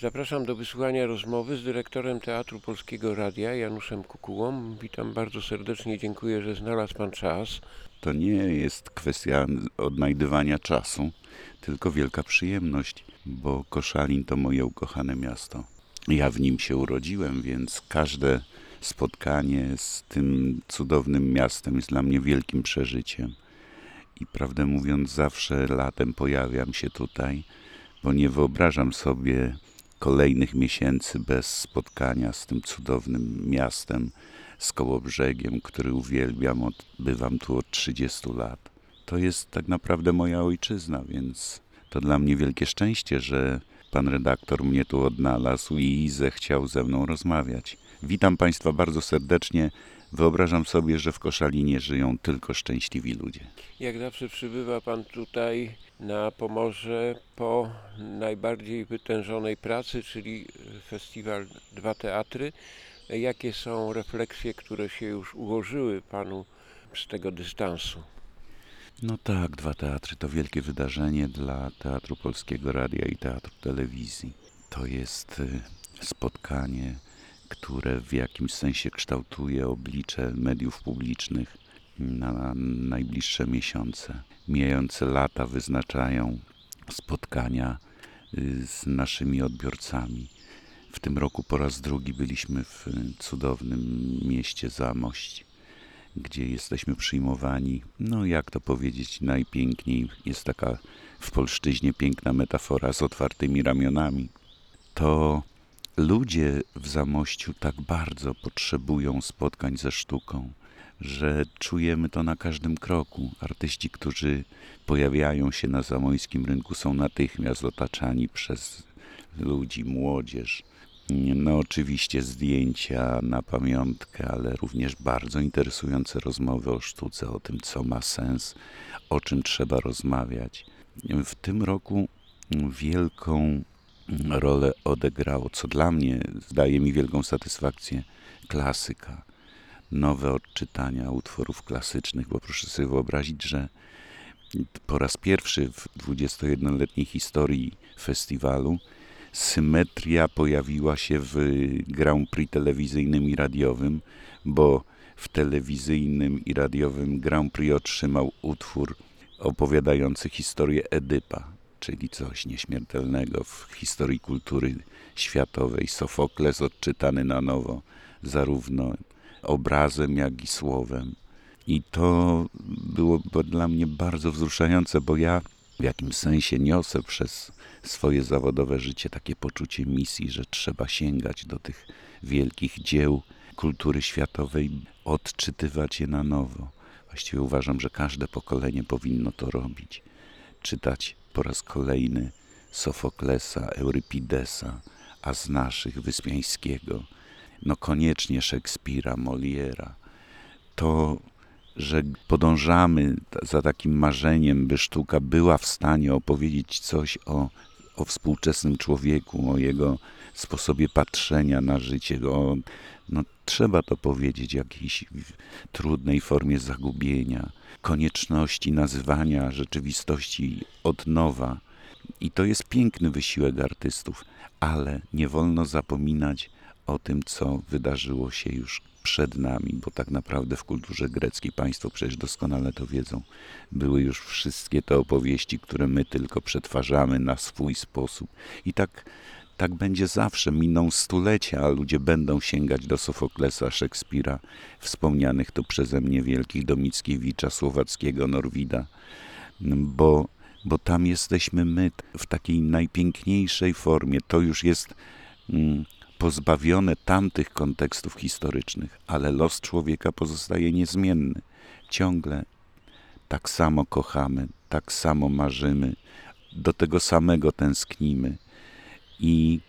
Zapraszam do wysłuchania rozmowy z dyrektorem Teatru Polskiego Radia Januszem Kukułą. Witam bardzo serdecznie, dziękuję, że znalazł Pan czas. To nie jest kwestia odnajdywania czasu, tylko wielka przyjemność, bo Koszalin to moje ukochane miasto. Ja w nim się urodziłem, więc każde spotkanie z tym cudownym miastem jest dla mnie wielkim przeżyciem. I prawdę mówiąc, zawsze latem pojawiam się tutaj, bo nie wyobrażam sobie kolejnych miesięcy bez spotkania z tym cudownym miastem, z Kołobrzegiem, który uwielbiam, od, bywam tu od 30 lat. To jest tak naprawdę moja ojczyzna, więc to dla mnie wielkie szczęście, że pan redaktor mnie tu odnalazł i zechciał ze mną rozmawiać. Witam Państwa bardzo serdecznie. Wyobrażam sobie, że w Koszalinie żyją tylko szczęśliwi ludzie. Jak zawsze przybywa Pan tutaj na Pomorze po najbardziej wytężonej pracy, czyli festiwal Dwa Teatry. Jakie są refleksje, które się już ułożyły Panu z tego dystansu? No tak, dwa teatry to wielkie wydarzenie dla Teatru Polskiego Radia i Teatru Telewizji. To jest y, spotkanie, które w jakimś sensie kształtuje oblicze mediów publicznych na najbliższe miesiące. Mijające lata wyznaczają spotkania y, z naszymi odbiorcami. W tym roku po raz drugi byliśmy w cudownym mieście Zamość, gdzie jesteśmy przyjmowani, no jak to powiedzieć, najpiękniej. Jest taka w polszczyźnie piękna metafora z otwartymi ramionami. To ludzie w Zamościu tak bardzo potrzebują spotkań ze sztuką, że czujemy to na każdym kroku. Artyści, którzy pojawiają się na zamojskim rynku, są natychmiast otaczani przez ludzi, młodzież. No, oczywiście zdjęcia na pamiątkę, ale również bardzo interesujące rozmowy o sztuce, o tym, co ma sens, o czym trzeba rozmawiać. W tym roku wielką rolę odegrało, co dla mnie zdaje mi wielką satysfakcję, klasyka. Nowe odczytania utworów klasycznych, bo proszę sobie wyobrazić, że po raz pierwszy w 21-letniej historii festiwalu symetria pojawiła się w Grand Prix telewizyjnym i radiowym, bo w telewizyjnym i radiowym Grand Prix otrzymał utwór opowiadający historię Edypa, czyli coś nieśmiertelnego w historii kultury światowej. Sofokles odczytany na nowo, zarówno obrazem, jak i słowem. I to było dla mnie bardzo wzruszające, bo ja w jakimś sensie niosę przez swoje zawodowe życie takie poczucie misji, że trzeba sięgać do tych wielkich dzieł kultury światowej, odczytywać je na nowo. Właściwie uważam, że każde pokolenie powinno to robić. Czytać po raz kolejny Sofoklesa, Eurypidesa, a z naszych Wyspiańskiego, no koniecznie Szekspira, Moliera. To że podążamy za takim marzeniem, by sztuka była w stanie opowiedzieć coś o, o współczesnym człowieku, o jego sposobie patrzenia na życie, o, no, trzeba to powiedzieć, jakiejś trudnej formie zagubienia, konieczności nazywania rzeczywistości od nowa. I to jest piękny wysiłek artystów, ale nie wolno zapominać o tym, co wydarzyło się już przed nami, bo tak naprawdę w kulturze greckiej państwo przecież doskonale to wiedzą. Były już wszystkie te opowieści, które my tylko przetwarzamy na swój sposób. I tak, tak będzie zawsze. Miną stulecia, a ludzie będą sięgać do Sofoklesa, Szekspira, wspomnianych tu przeze mnie wielkich, do Mickiewicza, Słowackiego, Norwida, bo, bo tam jesteśmy my w takiej najpiękniejszej formie. To już jest... Mm, pozbawione tamtych kontekstów historycznych, ale los człowieka pozostaje niezmienny. Ciągle tak samo kochamy, tak samo marzymy, do tego samego tęsknimy. I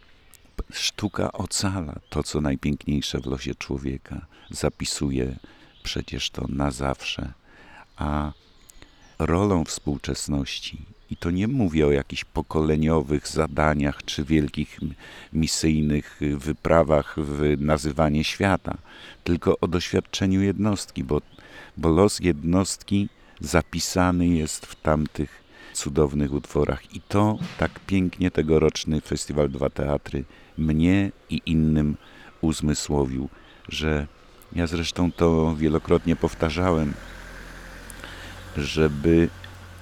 sztuka ocala to, co najpiękniejsze w losie człowieka. Zapisuje przecież to na zawsze. A rolą współczesności i to nie mówię o jakichś pokoleniowych zadaniach czy wielkich misyjnych wyprawach w nazywanie świata, tylko o doświadczeniu jednostki, bo, bo los jednostki zapisany jest w tamtych cudownych utworach. I to tak pięknie tegoroczny Festiwal Dwa Teatry mnie i innym uzmysłowił, że ja zresztą to wielokrotnie powtarzałem, żeby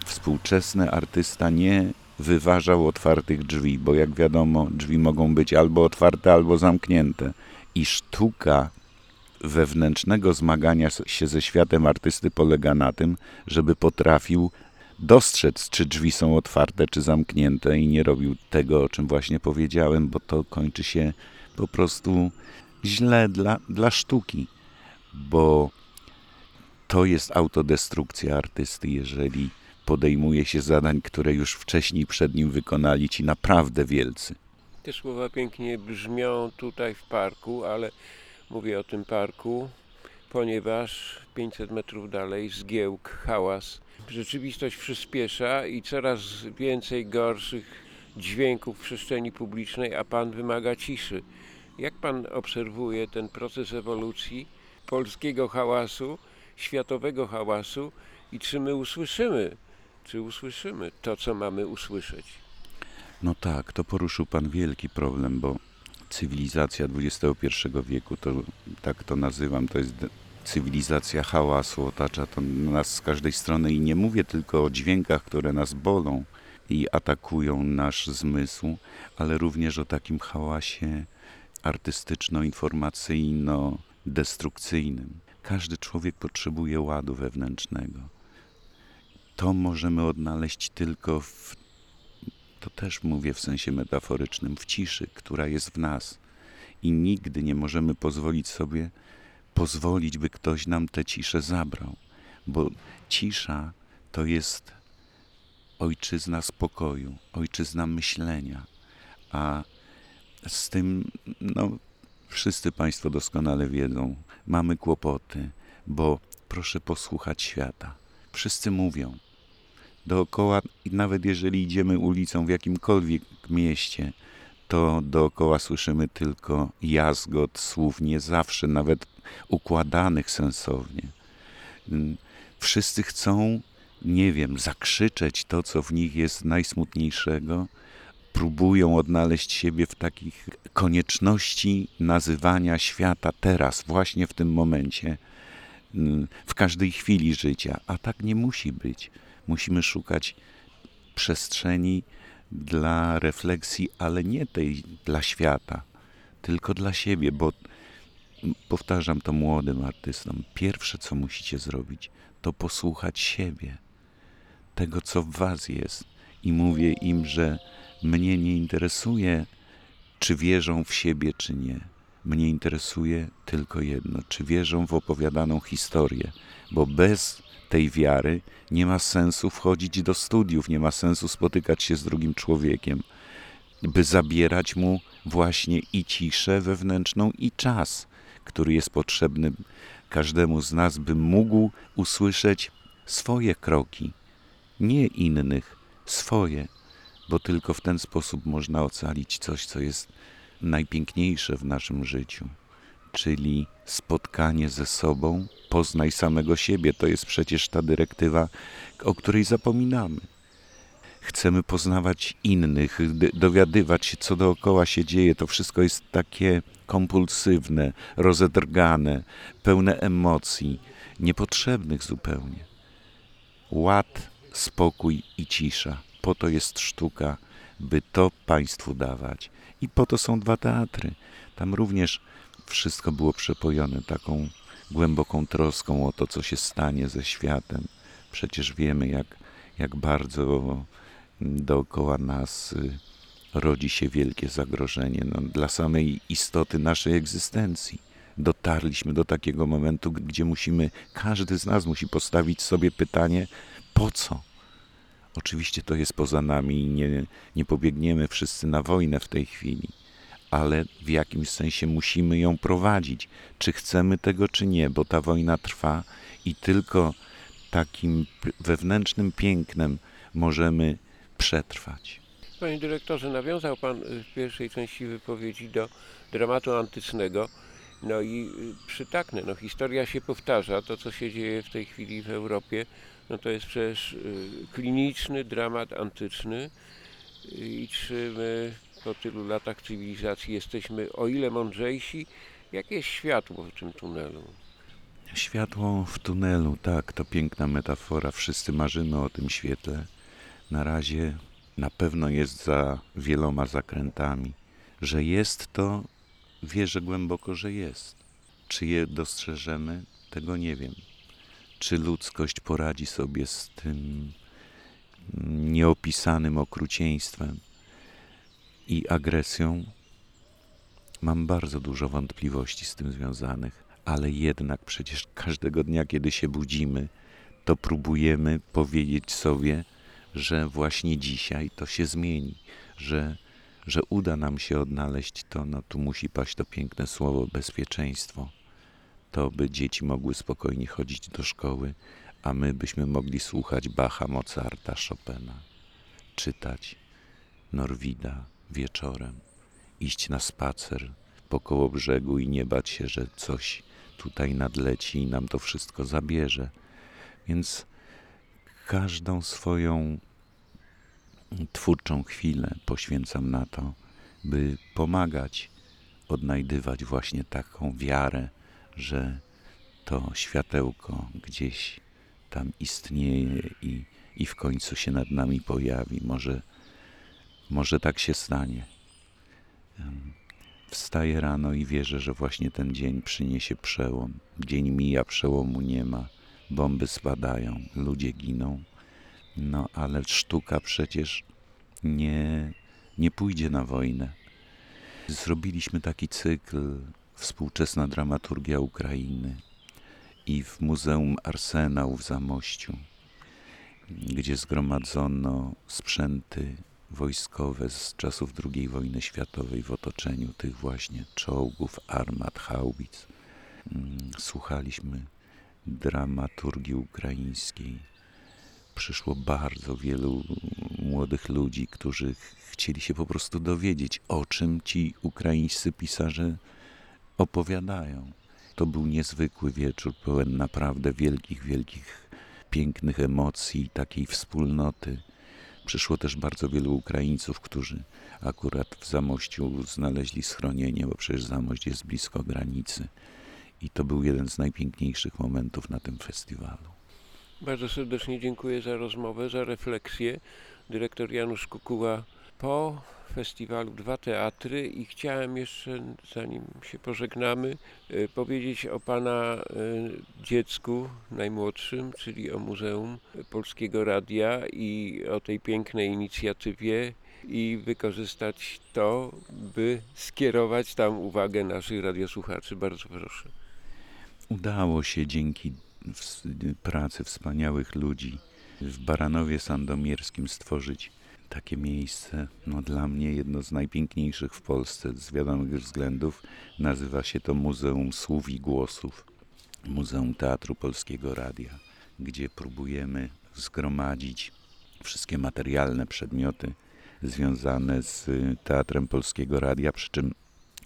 współczesny artysta nie wyważał otwartych drzwi, bo jak wiadomo, drzwi mogą być albo otwarte, albo zamknięte. I sztuka wewnętrznego zmagania się ze światem artysty polega na tym, żeby potrafił dostrzec, czy drzwi są otwarte, czy zamknięte i nie robił tego, o czym właśnie powiedziałem, bo to kończy się po prostu źle dla, dla sztuki, bo to jest autodestrukcja artysty, jeżeli podejmuje się zadań, które już wcześniej przed nim wykonali ci naprawdę wielcy. Te słowa pięknie brzmią tutaj w parku, ale mówię o tym parku, ponieważ 500 metrów dalej zgiełk, hałas. Rzeczywistość przyspiesza i coraz więcej gorszych dźwięków w przestrzeni publicznej, a pan wymaga ciszy. Jak pan obserwuje ten proces ewolucji polskiego hałasu, światowego hałasu i czy my usłyszymy, czy usłyszymy to, co mamy usłyszeć? No tak, to poruszył Pan wielki problem, bo cywilizacja XXI wieku, to tak to nazywam, to jest cywilizacja hałasu, otacza to nas z każdej strony i nie mówię tylko o dźwiękach, które nas bolą i atakują nasz zmysł, ale również o takim hałasie artystyczno-informacyjno-destrukcyjnym. Każdy człowiek potrzebuje ładu wewnętrznego. To możemy odnaleźć tylko w to też mówię w sensie metaforycznym, w ciszy, która jest w nas. I nigdy nie możemy pozwolić sobie, pozwolić, by ktoś nam tę ciszę zabrał, bo cisza to jest ojczyzna spokoju, ojczyzna myślenia, a z tym, no, wszyscy Państwo doskonale wiedzą, mamy kłopoty, bo proszę posłuchać świata. Wszyscy mówią, dookoła, i nawet jeżeli idziemy ulicą w jakimkolwiek mieście, to dookoła słyszymy tylko jazgot słów, nie zawsze nawet układanych sensownie. Mm, Wszyscy chcą, nie wiem, zakrzyczeć to, co w nich jest najsmutniejszego, próbują odnaleźć siebie w takich konieczności nazywania świata teraz, właśnie w tym momencie, mm, w każdej chwili życia, a tak nie musi być musimy szukać przestrzeni dla refleksji, ale nie tej dla świata, tylko dla siebie, bo powtarzam to młodym artystom, pierwsze co musicie zrobić, to posłuchać siebie, tego co w was jest i mówię im, że mnie nie interesuje, czy wierzą w siebie, czy nie. Mnie interesuje tylko jedno, czy wierzą w opowiadaną historię, bo bez tej wiary nie ma sensu wchodzić do studiów, nie ma sensu spotykać się z drugim człowiekiem, by zabierać mu właśnie i ciszę wewnętrzną, i czas, który jest potrzebny każdemu z nas, by mógł usłyszeć swoje kroki, nie innych, swoje, bo tylko w ten sposób można ocalić coś, co jest najpiękniejsze w naszym życiu czyli spotkanie ze sobą, poznaj samego siebie. To jest przecież ta dyrektywa, o której zapominamy. Chcemy poznawać innych, dowiadywać się, co dookoła się dzieje. To wszystko jest takie kompulsywne, rozedrgane, pełne emocji, niepotrzebnych zupełnie. Ład, spokój i cisza. Po to jest sztuka, by to Państwu dawać. I po to są dwa teatry. Tam również wszystko było przepojone taką głęboką troską o to, co się stanie ze światem. Przecież wiemy, jak, jak bardzo dookoła nas y, rodzi się wielkie zagrożenie no, dla samej istoty naszej egzystencji. Dotarliśmy do takiego momentu, gdzie musimy, każdy z nas musi postawić sobie pytanie, po co? Oczywiście to jest poza nami i nie, nie pobiegniemy wszyscy na wojnę w tej chwili ale w jakimś sensie musimy ją prowadzić. Czy chcemy tego, czy nie, bo ta wojna trwa i tylko takim wewnętrznym pięknem możemy przetrwać. Panie dyrektorze, nawiązał Pan y, w pierwszej części wypowiedzi do dramatu antycznego. No i y, przytaknę, no historia się powtarza. To, co się dzieje w tej chwili w Europie, no to jest przecież y, kliniczny dramat antyczny i czy my po tylu latach cywilizacji jesteśmy o ile mądrzejsi, jakie jest światło w tym tunelu? Światło w tunelu, tak, to piękna metafora. Wszyscy marzymy o tym świetle. Na razie na pewno jest za wieloma zakrętami. Że jest to, wierzę głęboko, że jest. Czy je dostrzeżemy, tego nie wiem. Czy ludzkość poradzi sobie z tym nieopisanym okrucieństwem i agresją? Mam bardzo dużo wątpliwości z tym związanych, ale jednak przecież każdego dnia, kiedy się budzimy, to próbujemy powiedzieć sobie, że właśnie dzisiaj to się zmieni, że, że uda nam się odnaleźć to, no tu musi paść to piękne słowo bezpieczeństwo. To by dzieci mogły spokojnie chodzić do szkoły, a my byśmy mogli słuchać Bacha, Mozarta, Chopina, czytać Norwida wieczorem, iść na spacer po koło brzegu i nie bać się, że coś tutaj nadleci i nam to wszystko zabierze. Więc każdą swoją twórczą chwilę poświęcam na to, by pomagać odnajdywać właśnie taką wiarę, że to światełko gdzieś tam istnieje i, i w końcu się nad nami pojawi. Może, może tak się stanie. Wstaję rano i wierzę, że właśnie ten dzień przyniesie przełom. Dzień mija, przełomu nie ma. Bomby spadają, ludzie giną. No ale sztuka przecież nie, nie pójdzie na wojnę. Zrobiliśmy taki cykl Współczesna dramaturgia Ukrainy i w Muzeum Arsenał w Zamościu, gdzie zgromadzono sprzęty wojskowe z czasów II wojny światowej w otoczeniu tych właśnie czołgów, armat, haubic. Słuchaliśmy dramaturgii ukraińskiej. Przyszło bardzo wielu młodych ludzi, którzy chcieli się po prostu dowiedzieć, o czym ci ukraińscy pisarze opowiadają. To był niezwykły wieczór, pełen naprawdę wielkich, wielkich, pięknych emocji, takiej wspólnoty. Przyszło też bardzo wielu Ukraińców, którzy akurat w Zamościu znaleźli schronienie, bo przecież Zamość jest blisko granicy. I to był jeden z najpiękniejszych momentów na tym festiwalu. Bardzo serdecznie dziękuję za rozmowę, za refleksję. Dyrektor Janusz Kukuła po festiwalu Dwa Teatry i chciałem jeszcze, zanim się pożegnamy, y, powiedzieć o Pana y, dziecku najmłodszym, czyli o Muzeum Polskiego Radia i o tej pięknej inicjatywie i wykorzystać to, by skierować tam uwagę naszych radiosłuchaczy. Bardzo proszę. Udało się dzięki pracy wspaniałych ludzi w Baranowie Sandomierskim stworzyć takie miejsce, no dla mnie jedno z najpiękniejszych w Polsce z wiadomych względów. Nazywa się to Muzeum Słów i Głosów, Muzeum Teatru Polskiego Radia, gdzie próbujemy zgromadzić wszystkie materialne przedmioty związane z Teatrem Polskiego Radia, przy czym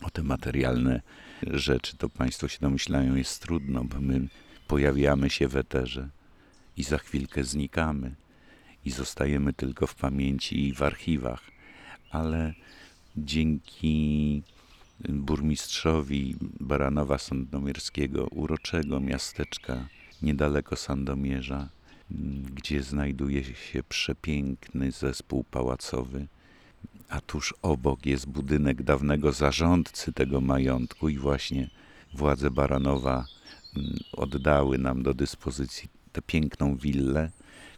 o te materialne rzeczy, to Państwo się domyślają, jest trudno, bo my pojawiamy się w eterze i za chwilkę znikamy i zostajemy tylko w pamięci i w archiwach, ale dzięki burmistrzowi Baranowa Sandomierskiego, uroczego miasteczka niedaleko Sandomierza, gdzie znajduje się przepiękny zespół pałacowy, a tuż obok jest budynek dawnego zarządcy tego majątku i właśnie władze Baranowa oddały nam do dyspozycji tę piękną willę.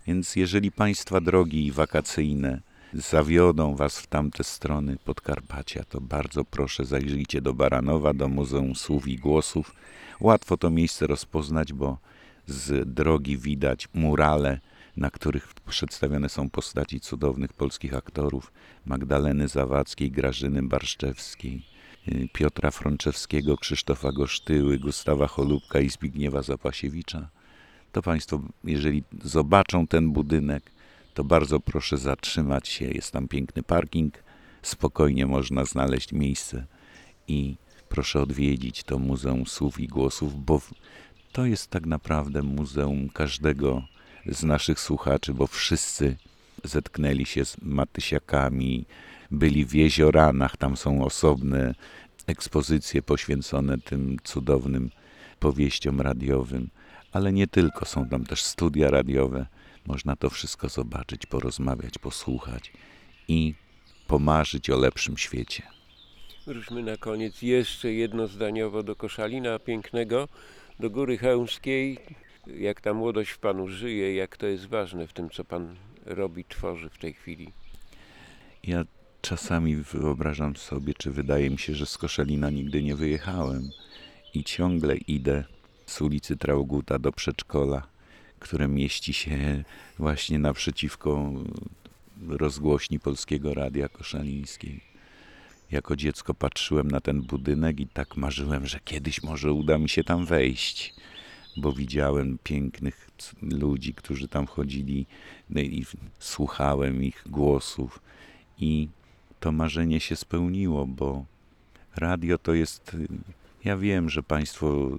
Więc jeżeli Państwa drogi wakacyjne zawiodą Was w tamte strony Podkarpacia, to bardzo proszę zajrzyjcie do Baranowa, do Muzeum Słów i Głosów. Łatwo to miejsce rozpoznać, bo z drogi widać murale, na których przedstawione są postaci cudownych polskich aktorów Magdaleny Zawadzkiej, Grażyny Barszczewskiej, Piotra Frączewskiego, Krzysztofa Gosztyły, Gustawa Cholubka i Zbigniewa Zapasiewicza, to Państwo, jeżeli zobaczą ten budynek, to bardzo proszę zatrzymać się. Jest tam piękny parking, spokojnie można znaleźć miejsce i proszę odwiedzić to Muzeum Słów i Głosów, bo to jest tak naprawdę muzeum każdego z naszych słuchaczy, bo wszyscy zetknęli się z Matysiakami, byli w Jezioranach, tam są osobne ekspozycje poświęcone tym cudownym powieściom radiowym, ale nie tylko, są tam też studia radiowe. Można to wszystko zobaczyć, porozmawiać, posłuchać i pomarzyć o lepszym świecie. Wróćmy na koniec jeszcze jednozdaniowo do Koszalina Pięknego, do Góry Chełmskiej. Jak ta młodość w Panu żyje, jak to jest ważne w tym, co Pan robi, tworzy w tej chwili. Ja czasami wyobrażam sobie, czy wydaje mi się, że z Koszalina nigdy nie wyjechałem i ciągle idę z ulicy Trauguta do przedszkola, które mieści się właśnie naprzeciwko rozgłośni Polskiego Radia Koszalińskiej. Jako dziecko patrzyłem na ten budynek i tak marzyłem, że kiedyś może uda mi się tam wejść, bo widziałem pięknych ludzi, którzy tam chodzili no i słuchałem ich głosów i to marzenie się spełniło, bo radio to jest. Ja wiem, że Państwo y,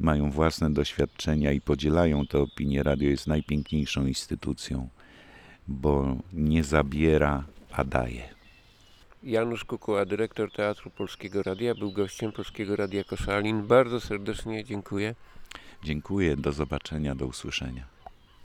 mają własne doświadczenia i podzielają te opinie. Radio jest najpiękniejszą instytucją, bo nie zabiera, a daje. Janusz Kukuła, dyrektor Teatru Polskiego Radia, był gościem Polskiego Radia Koszalin. Bardzo serdecznie dziękuję. Dziękuję, do zobaczenia, do usłyszenia.